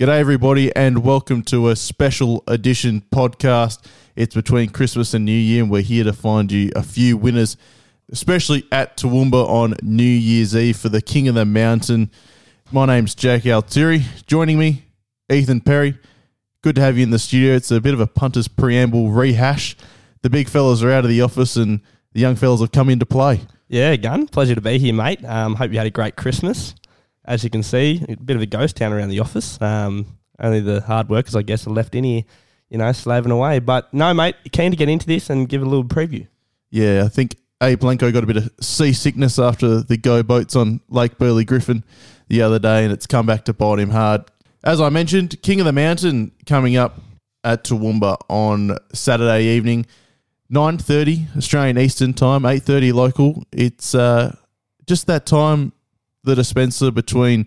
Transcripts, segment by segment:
G'day, everybody, and welcome to a special edition podcast. It's between Christmas and New Year, and we're here to find you a few winners, especially at Toowoomba on New Year's Eve for the King of the Mountain. My name's Jack Altieri. Joining me, Ethan Perry. Good to have you in the studio. It's a bit of a punter's preamble rehash. The big fellas are out of the office, and the young fellas have come into play. Yeah, Gun. Pleasure to be here, mate. Um, hope you had a great Christmas. As you can see, a bit of a ghost town around the office. Um, only the hard workers, I guess, are left in here, you know, slaving away. But no, mate, keen to get into this and give a little preview. Yeah, I think A. Blanco got a bit of seasickness after the go boats on Lake Burley Griffin the other day, and it's come back to bite him hard. As I mentioned, King of the Mountain coming up at Toowoomba on Saturday evening, nine thirty Australian Eastern Time, eight thirty local. It's uh, just that time, the dispenser between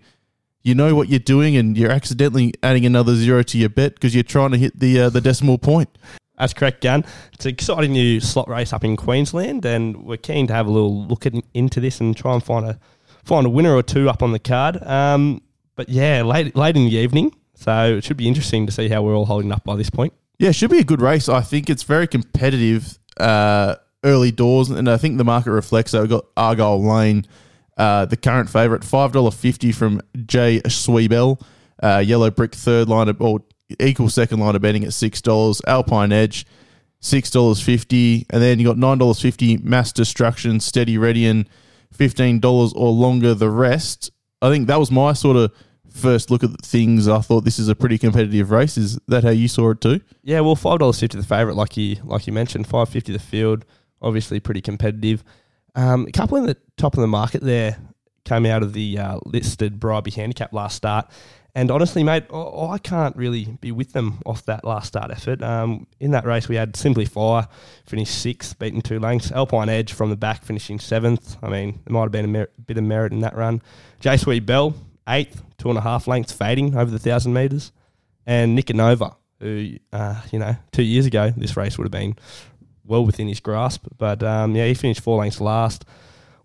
you know what you're doing and you're accidentally adding another zero to your bet because you're trying to hit the uh, the decimal point. That's correct, Gun. It's an exciting new slot race up in Queensland, and we're keen to have a little look at, into this and try and find a find a winner or two up on the card. Um, but yeah, late late in the evening, so it should be interesting to see how we're all holding up by this point. Yeah, it should be a good race. I think it's very competitive uh, early doors, and I think the market reflects that. We've got Argyle Lane, uh, the current favourite, five dollar fifty from Jay Sweebell, uh, Yellow Brick third line of, or equal second line of betting at six dollars. Alpine Edge, six dollars fifty, and then you got nine dollars fifty. Mass Destruction, Steady Ready, and fifteen dollars or longer. The rest, I think that was my sort of first look at things. I thought this is a pretty competitive race. Is that how you saw it too? Yeah, well, five dollars fifty the favourite, like you like you mentioned, five fifty the field, obviously pretty competitive. Um, a couple in the top of the market there came out of the uh, listed Bribie handicap last start, and honestly, mate, I, I can't really be with them off that last start effort. Um, in that race, we had Simply Fire finished sixth, beaten two lengths. Alpine Edge from the back finishing seventh. I mean, there might have been a mer- bit of merit in that run. J Sweet Bell eighth, two and a half lengths fading over the thousand metres, and Nicanova, who uh, you know two years ago this race would have been well within his grasp, but um, yeah, he finished four lengths last.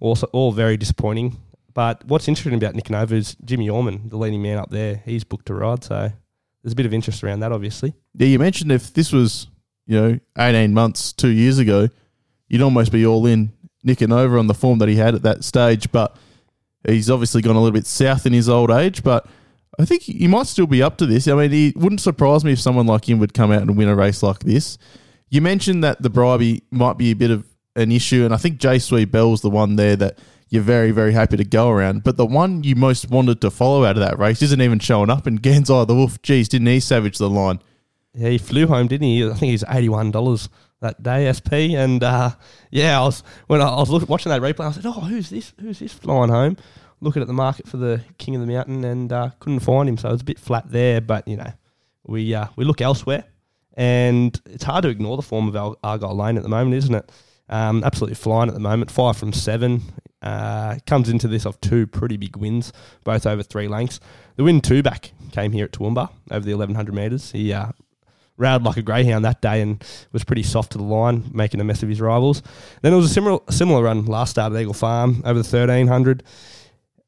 Also, all very disappointing. But what's interesting about Nicanova is Jimmy Orman, the leading man up there. He's booked a ride, so there's a bit of interest around that, obviously. Yeah, you mentioned if this was you know eighteen months, two years ago, you'd almost be all in Nicanova on the form that he had at that stage, but. He's obviously gone a little bit south in his old age, but I think he might still be up to this. I mean, it wouldn't surprise me if someone like him would come out and win a race like this. You mentioned that the bribe might be a bit of an issue, and I think J Sweet Bell's the one there that you're very, very happy to go around. But the one you most wanted to follow out of that race isn't even showing up. And Gansai the Wolf, geez, didn't he savage the line? Yeah, he flew home, didn't he? I think he's eighty one dollars that day, SP. And uh, yeah, I was when I was look, watching that replay, I said, "Oh, who's this? Who's this flying home?" Looking at the market for the King of the Mountain, and uh, couldn't find him, so it was a bit flat there. But you know, we uh, we look elsewhere, and it's hard to ignore the form of Ar- Argyle Lane at the moment, isn't it? Um, absolutely flying at the moment, five from seven. Uh, comes into this off two pretty big wins, both over three lengths. The win two back came here at Toowoomba over the 1100 metres. He uh, like a greyhound that day and was pretty soft to the line, making a mess of his rivals. Then it was a similar similar run last start at Eagle Farm over the 1300.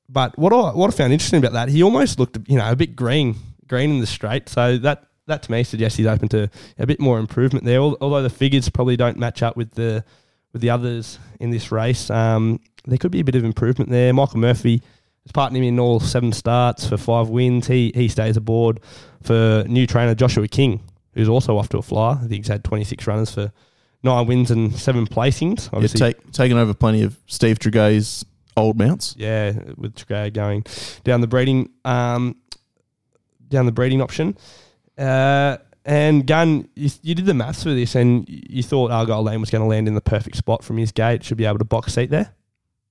But what I what I found interesting about that, he almost looked you know a bit green green in the straight. So that that to me suggests he's open to a bit more improvement there. Although the figures probably don't match up with the with the others in this race, um, there could be a bit of improvement there. Michael Murphy has partnered him in all seven starts for five wins. He he stays aboard for new trainer Joshua King, who's also off to a flyer. I think he's had 26 runners for nine wins and seven placings. Obviously, yeah, take, taken over plenty of Steve Tregay's old mounts. Yeah, with Tregay going down the breeding, um, down the breeding option. Uh, and Gun, you, you, did the maths for this, and you thought Argyle Lane was going to land in the perfect spot from his gate. Should be able to box seat there.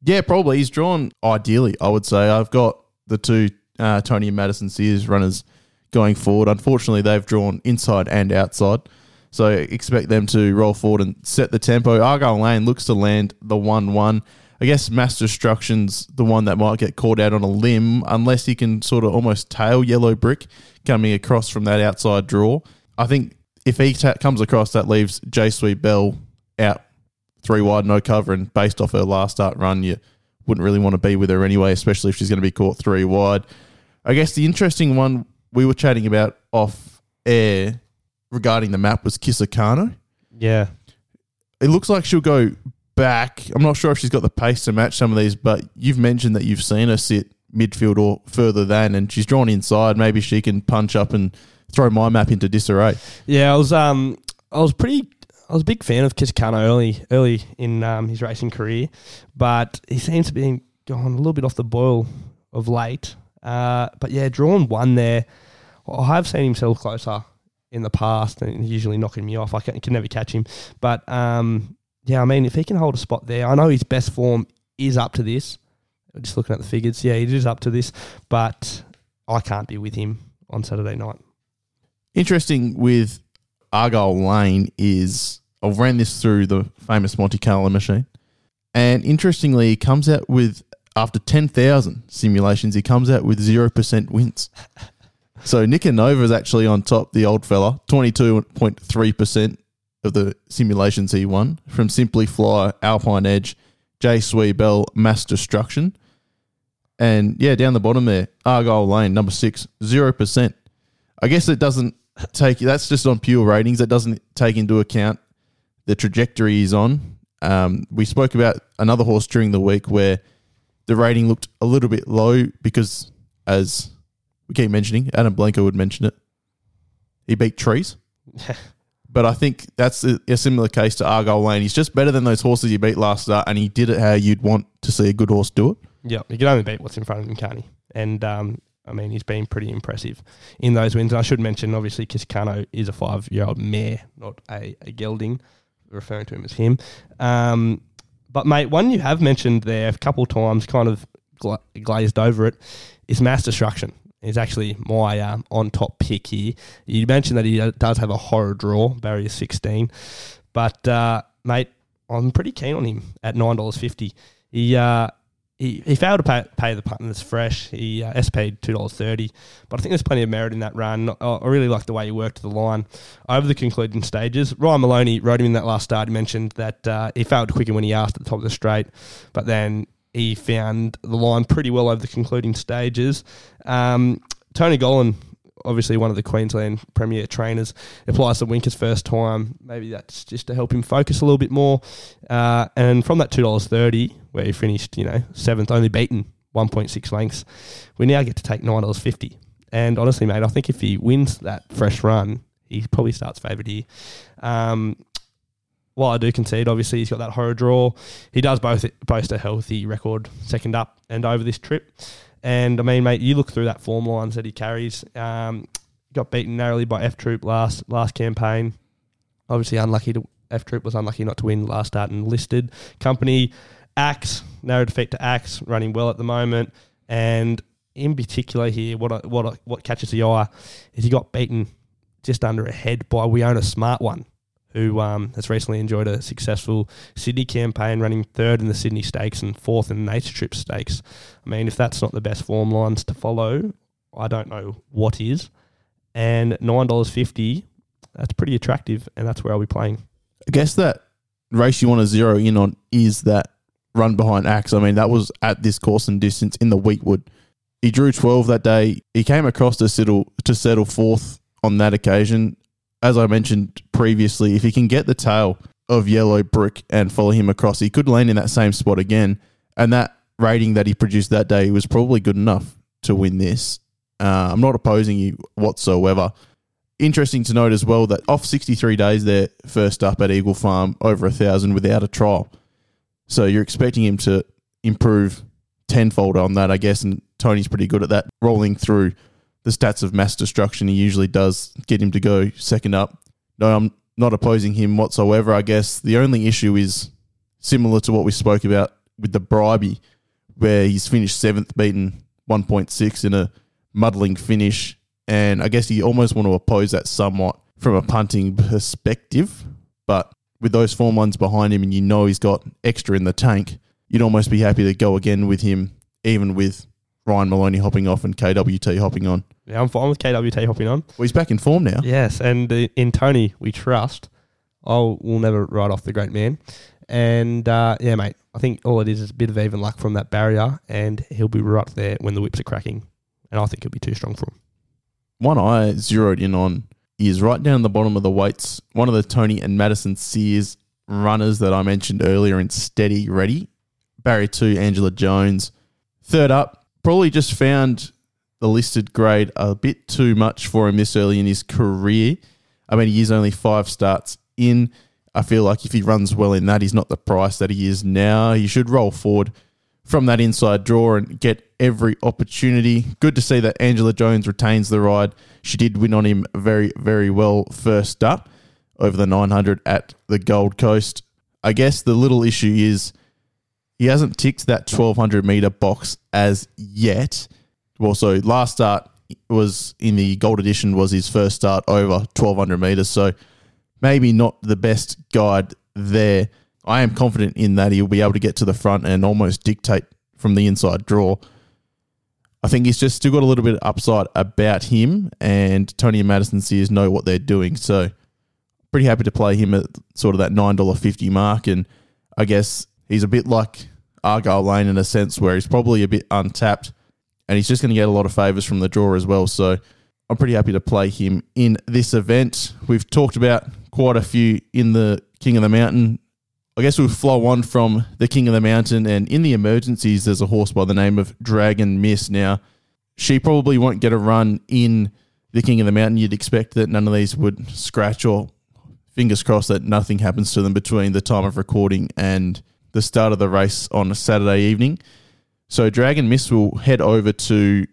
Yeah, probably. He's drawn ideally. I would say I've got the two uh, Tony and Maddysen Sears runners going forward. Unfortunately, they've drawn inside and outside. So expect them to roll forward and set the tempo. Argyle Lane looks to land the 1 1. I guess Mass Destruction's the one that might get caught out on a limb unless he can sort of almost tail Yellow Brick coming across from that outside draw. I think if he ta- comes across, that leaves J Sweet Bell out three wide, no cover, and based off her last start run, you wouldn't really want to be with her anyway, especially if she's going to be caught three wide. I guess the interesting one we were chatting about off air regarding the map was Kisakano. Yeah. It looks like she'll go back. I'm not sure if she's got the pace to match some of these, but you've mentioned that you've seen her sit midfield or further than, and she's drawn inside. Maybe she can punch up and throw my map into disarray. Yeah, I was um I was pretty I was a big fan of Kisakano early early in um, his racing career, but he seems to be gone a little bit off the boil of late. Uh, but yeah, drawn one there. I have seen him sell closer in the past, and usually knocking me off. I can, can never catch him. But um, yeah, I mean, if he can hold a spot there, I know his best form is up to this. Just looking at the figures, yeah, it is up to this, but I can't be with him on Saturday night. Interesting with Argyle Lane is I've ran this through the famous Monte Carlo machine, and interestingly, he comes out with after ten thousand simulations, he comes out with zero percent wins. so Nicanova is actually on top. The old fella, twenty two point three percent of the simulations he won from Simply Fly, Alpine Edge, J Swee Bell, Mass Destruction, and yeah, down the bottom there, Argyle Lane, number six, zero percent. I guess it doesn't take that's just on pure ratings. It doesn't take into account the trajectory he's on. Um, we spoke about another horse during the week where the rating looked a little bit low because, as we keep mentioning, Adam Blanco would mention it. He beat trees. but I think that's a, a, similar case to Argyle Lane. He's just better than those horses you beat last start, and he did it how you'd want to see a good horse do it. Yeah, he can only beat what's in front of him, can't he? And um, I mean, he's been pretty impressive in those wins. And I should mention, obviously, Kisakano is a five-year-old mare, not a, a gelding, referring to him as him. Um, but, mate, one you have mentioned there a couple times, kind of gla- glazed over it, is Mass Destruction. Is actually my on top pick here. You mentioned that he does have a horror draw, barrier 16. But, uh, mate, I'm pretty keen on him at $9.50. He, uh, he, he failed to pay, pay the punters fresh. He uh, SP'd two dollars thirty, but I think there's plenty of merit in that run. I, I really like the way he worked the line over the concluding stages. Ryan Maloney wrote him in that last start. He mentioned that uh, he failed to quicken when he asked at the top of the straight, but then he found the line pretty well over the concluding stages. Um, Tony Gollan obviously one of the Queensland premier trainers, applies the winkers first time. Maybe that's just to help him focus a little bit more. Uh, and from that two dollars thirty, where he finished, you know, seventh, only beaten one point six lengths, we now get to take nine dollars fifty. And honestly, mate, I think if he wins that fresh run, he probably starts favourite here. Um, while I do concede, obviously he's got that horror draw. He does both boast a healthy record, second up and over this trip. And I mean, mate, you look through that form lines that he carries. Um, got beaten narrowly by F Troop last last campaign. Obviously, unlucky to F Troop was unlucky not to win last start and listed company. Axe narrow defeat to Axe, running well at the moment. And in particular here, what I, what I, what catches the eye is he got beaten just under a head by We Own a Smart One who um, has recently enjoyed a successful Sydney campaign, running third in the Sydney Stakes and fourth in the Nature Strip Stakes. I mean, if that's not the best form lines to follow, I don't know what is. And nine dollars fifty, that's pretty attractive, and that's where I'll be playing. I guess that race you want to zero in on is that run behind Axe. I mean, that was at this course and distance in the Wheatwood. He drew twelve that day. He came across to settle to settle fourth on that occasion as I mentioned previously, if he can get the tail of Yellow Brick and follow him across, he could land in that same spot again. And that rating that he produced that day was probably good enough to win this. Uh, I'm not opposing you whatsoever. Interesting to note as well that off 63 days there, first up at Eagle Farm, over a thousand without a trial. So you're expecting him to improve tenfold on that, I guess. And Tony's pretty good at that, rolling through the stats of mass destruction, he usually does get him to go second up. No, I'm not opposing him whatsoever. I guess the only issue is similar to what we spoke about with the Bribie, where he's finished seventh, beaten 1.6 in a muddling finish. And I guess you almost want to oppose that somewhat from a punting perspective. But with those form lines behind him and you know he's got extra in the tank, you'd almost be happy to go again with him, even with Ryan Maloney hopping off and KWT hopping on. Yeah, I'm fine with KWT hopping on. Well, he's back in form now. Yes, and uh, in Tony we trust. I'll we'll never write off the great man. And uh, yeah, mate, I think all it is is a bit of even luck from that barrier, and he'll be right there when the whips are cracking. And I think he'll be too strong for him. one I zeroed in on is right down the bottom of the weights. One of the Tony and Maddysen Sears runners that I mentioned earlier in steady ready. Barrier two, Angela Jones. Third up, probably just found the listed grade a bit too much for him this early in his career. I mean, he is only five starts in. I feel like if he runs well in that, he's not the price that he is now. He should roll forward from that inside draw and get every opportunity. Good to see that Angela Jones retains the ride. She did win on him very, very well first up over the 900 at the Gold Coast. I guess the little issue is he hasn't ticked that 1200 meter box as yet. Well, so last start was in the Gold Edition was his first start over 1200 meters. So maybe not the best guide there. I am confident in that he'll be able to get to the front and almost dictate from the inside draw. I think he's just still got a little bit of upside about him, and Tony and Maddysen Sears know what they're doing. So, pretty happy to play him at sort of that $9.50 mark. And I guess he's a bit like Argyle Lane in a sense where he's probably a bit untapped, and he's just going to get a lot of favours from the draw as well. So, I'm pretty happy to play him in this event. We've talked about quite a few in the King of the Mountain I guess we'll flow on from the King of the Mountain, and in the emergencies, there's a horse by the name of Dragon Miss. Now, she probably won't get a run in the King of the Mountain. You'd expect that none of these would scratch, or fingers crossed that nothing happens to them between the time of recording and the start of the race on a Saturday evening. So, Dragon Miss will head over to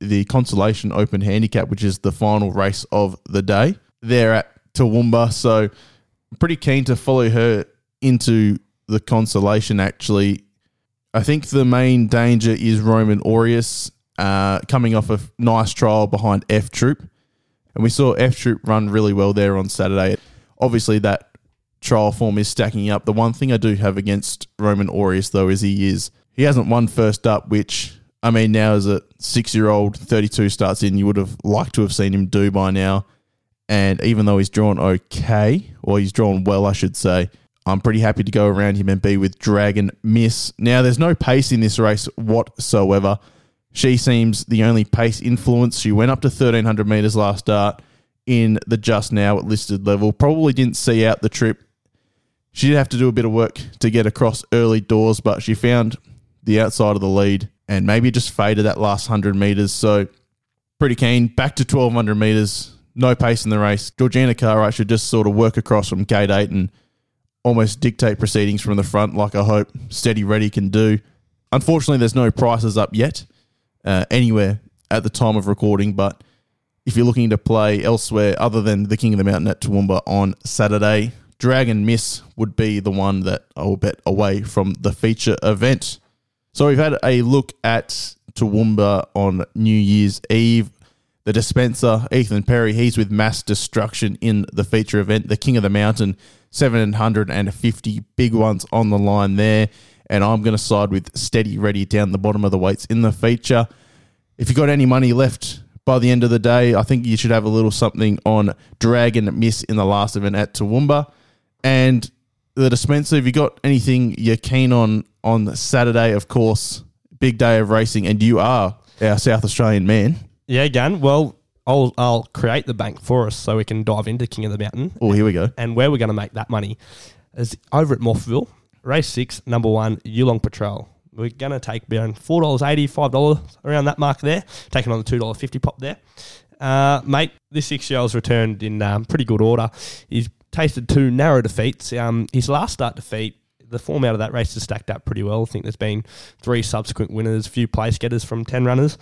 the Consolation Open Handicap, which is the final race of the day. They're at Toowoomba, so I'm pretty keen to follow her into the consolation, actually, I think the main danger is Roman Aureus uh, coming off a nice trial behind F Troop. And we saw F Troop run really well there on Saturday. Obviously, that trial form is stacking up. The one thing I do have against Roman Aureus, though, is he is he hasn't won first up, which I mean, now as a six year old, 32 starts in, you would have liked to have seen him do by now. And even though he's drawn okay, or he's drawn well, I should say, I'm pretty happy to go around him and be with Dragon Miss. Now, there's no pace in this race whatsoever. She seems the only pace influence. She went up to 1300 metres last start in the just now at listed level. Probably didn't see out the trip. She did have to do a bit of work to get across early doors, but she found the outside of the lead and maybe just faded that last 100 metres. So, pretty keen. Back to 1200 metres. No pace in the race. Georgina Cartwright should just sort of work across from gate eight and almost dictate proceedings from the front, like I hope Steady Ready can do. Unfortunately, there's no prices up yet uh, anywhere at the time of recording, but if you're looking to play elsewhere other than the King of the Mountain at Toowoomba on Saturday, Dragon Miss would be the one that I will bet away from the feature event. So we've had a look at Toowoomba on New Year's Eve. The dispenser, Ethan Perry, he's with Mass Destruction in the feature event. The King of the Mountain 750 big ones on the line there. And I'm going to side with Steady Ready down the bottom of the weights in the feature. If you've got any money left by the end of the day, I think you should have a little something on Dragon Miss in the last event at Toowoomba. And the dispenser, if you got anything you're keen on on Saturday, of course, big day of racing, and you are our South Australian man. Yeah, again. Well, I'll I'll create the bank for us so we can dive into King of the Mountain. Oh, here we go. And where we're going to make that money is over at Morphettville, race six, number one, Yulong Patrol. We're going to take around four dollars eighty, five dollars around that mark there, taking on the two dollar fifty pop there. Uh, mate, this six year old's returned in um, pretty good order. He's tasted two narrow defeats. Um, his last start defeat the form out of that race has stacked up pretty well. I think there's been three subsequent winners, a few place getters from 10 runners.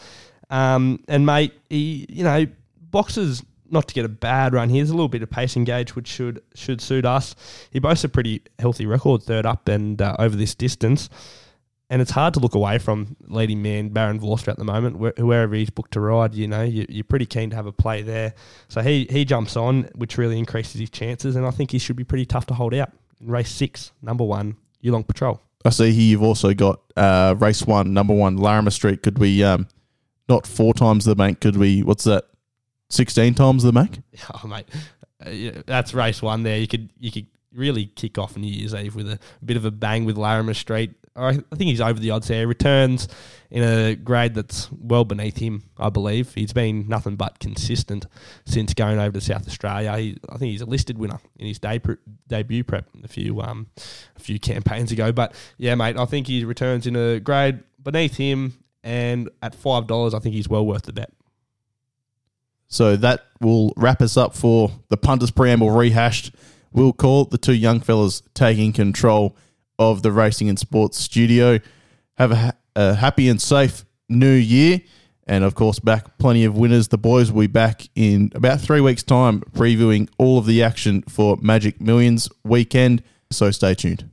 Um, and mate, he you know boxes not to get a bad run. Here's a little bit of pace engage, which should should suit us. He boasts a pretty healthy record, third up and uh, over this distance. And it's hard to look away from leading man Barend Vorster at the moment. Where, wherever he's booked to ride, you know, you, are pretty keen to have a play there. So he he jumps on, which really increases his chances. And I think he should be pretty tough to hold out. In race six, number one, Yulong Patrol. I see here you've also got uh, race one, number one, Larimer Street. Could we um, not four times the bank. Could we? What's that? Sixteen times the bank. Oh mate, uh, yeah, that's race one. There, you could you could really kick off New Year's Eve with a bit of a bang with Larimer Street. I think he's over the odds there. Returns in a grade that's well beneath him, I believe. He's been nothing but consistent since going over to South Australia. He, I think he's a listed winner in his de- debut prep a few um, a few campaigns ago. But yeah, mate, I think he returns in a grade beneath him, and at five dollars, I think he's well worth the bet. So that will wrap us up for the punters preamble rehashed. We'll call the two young fellas taking control of the racing and sports studio. Have a, a happy and safe new year. And of course, back plenty of winners. The boys will be back in about three weeks' time previewing all of the action for Magic Millions weekend. So stay tuned.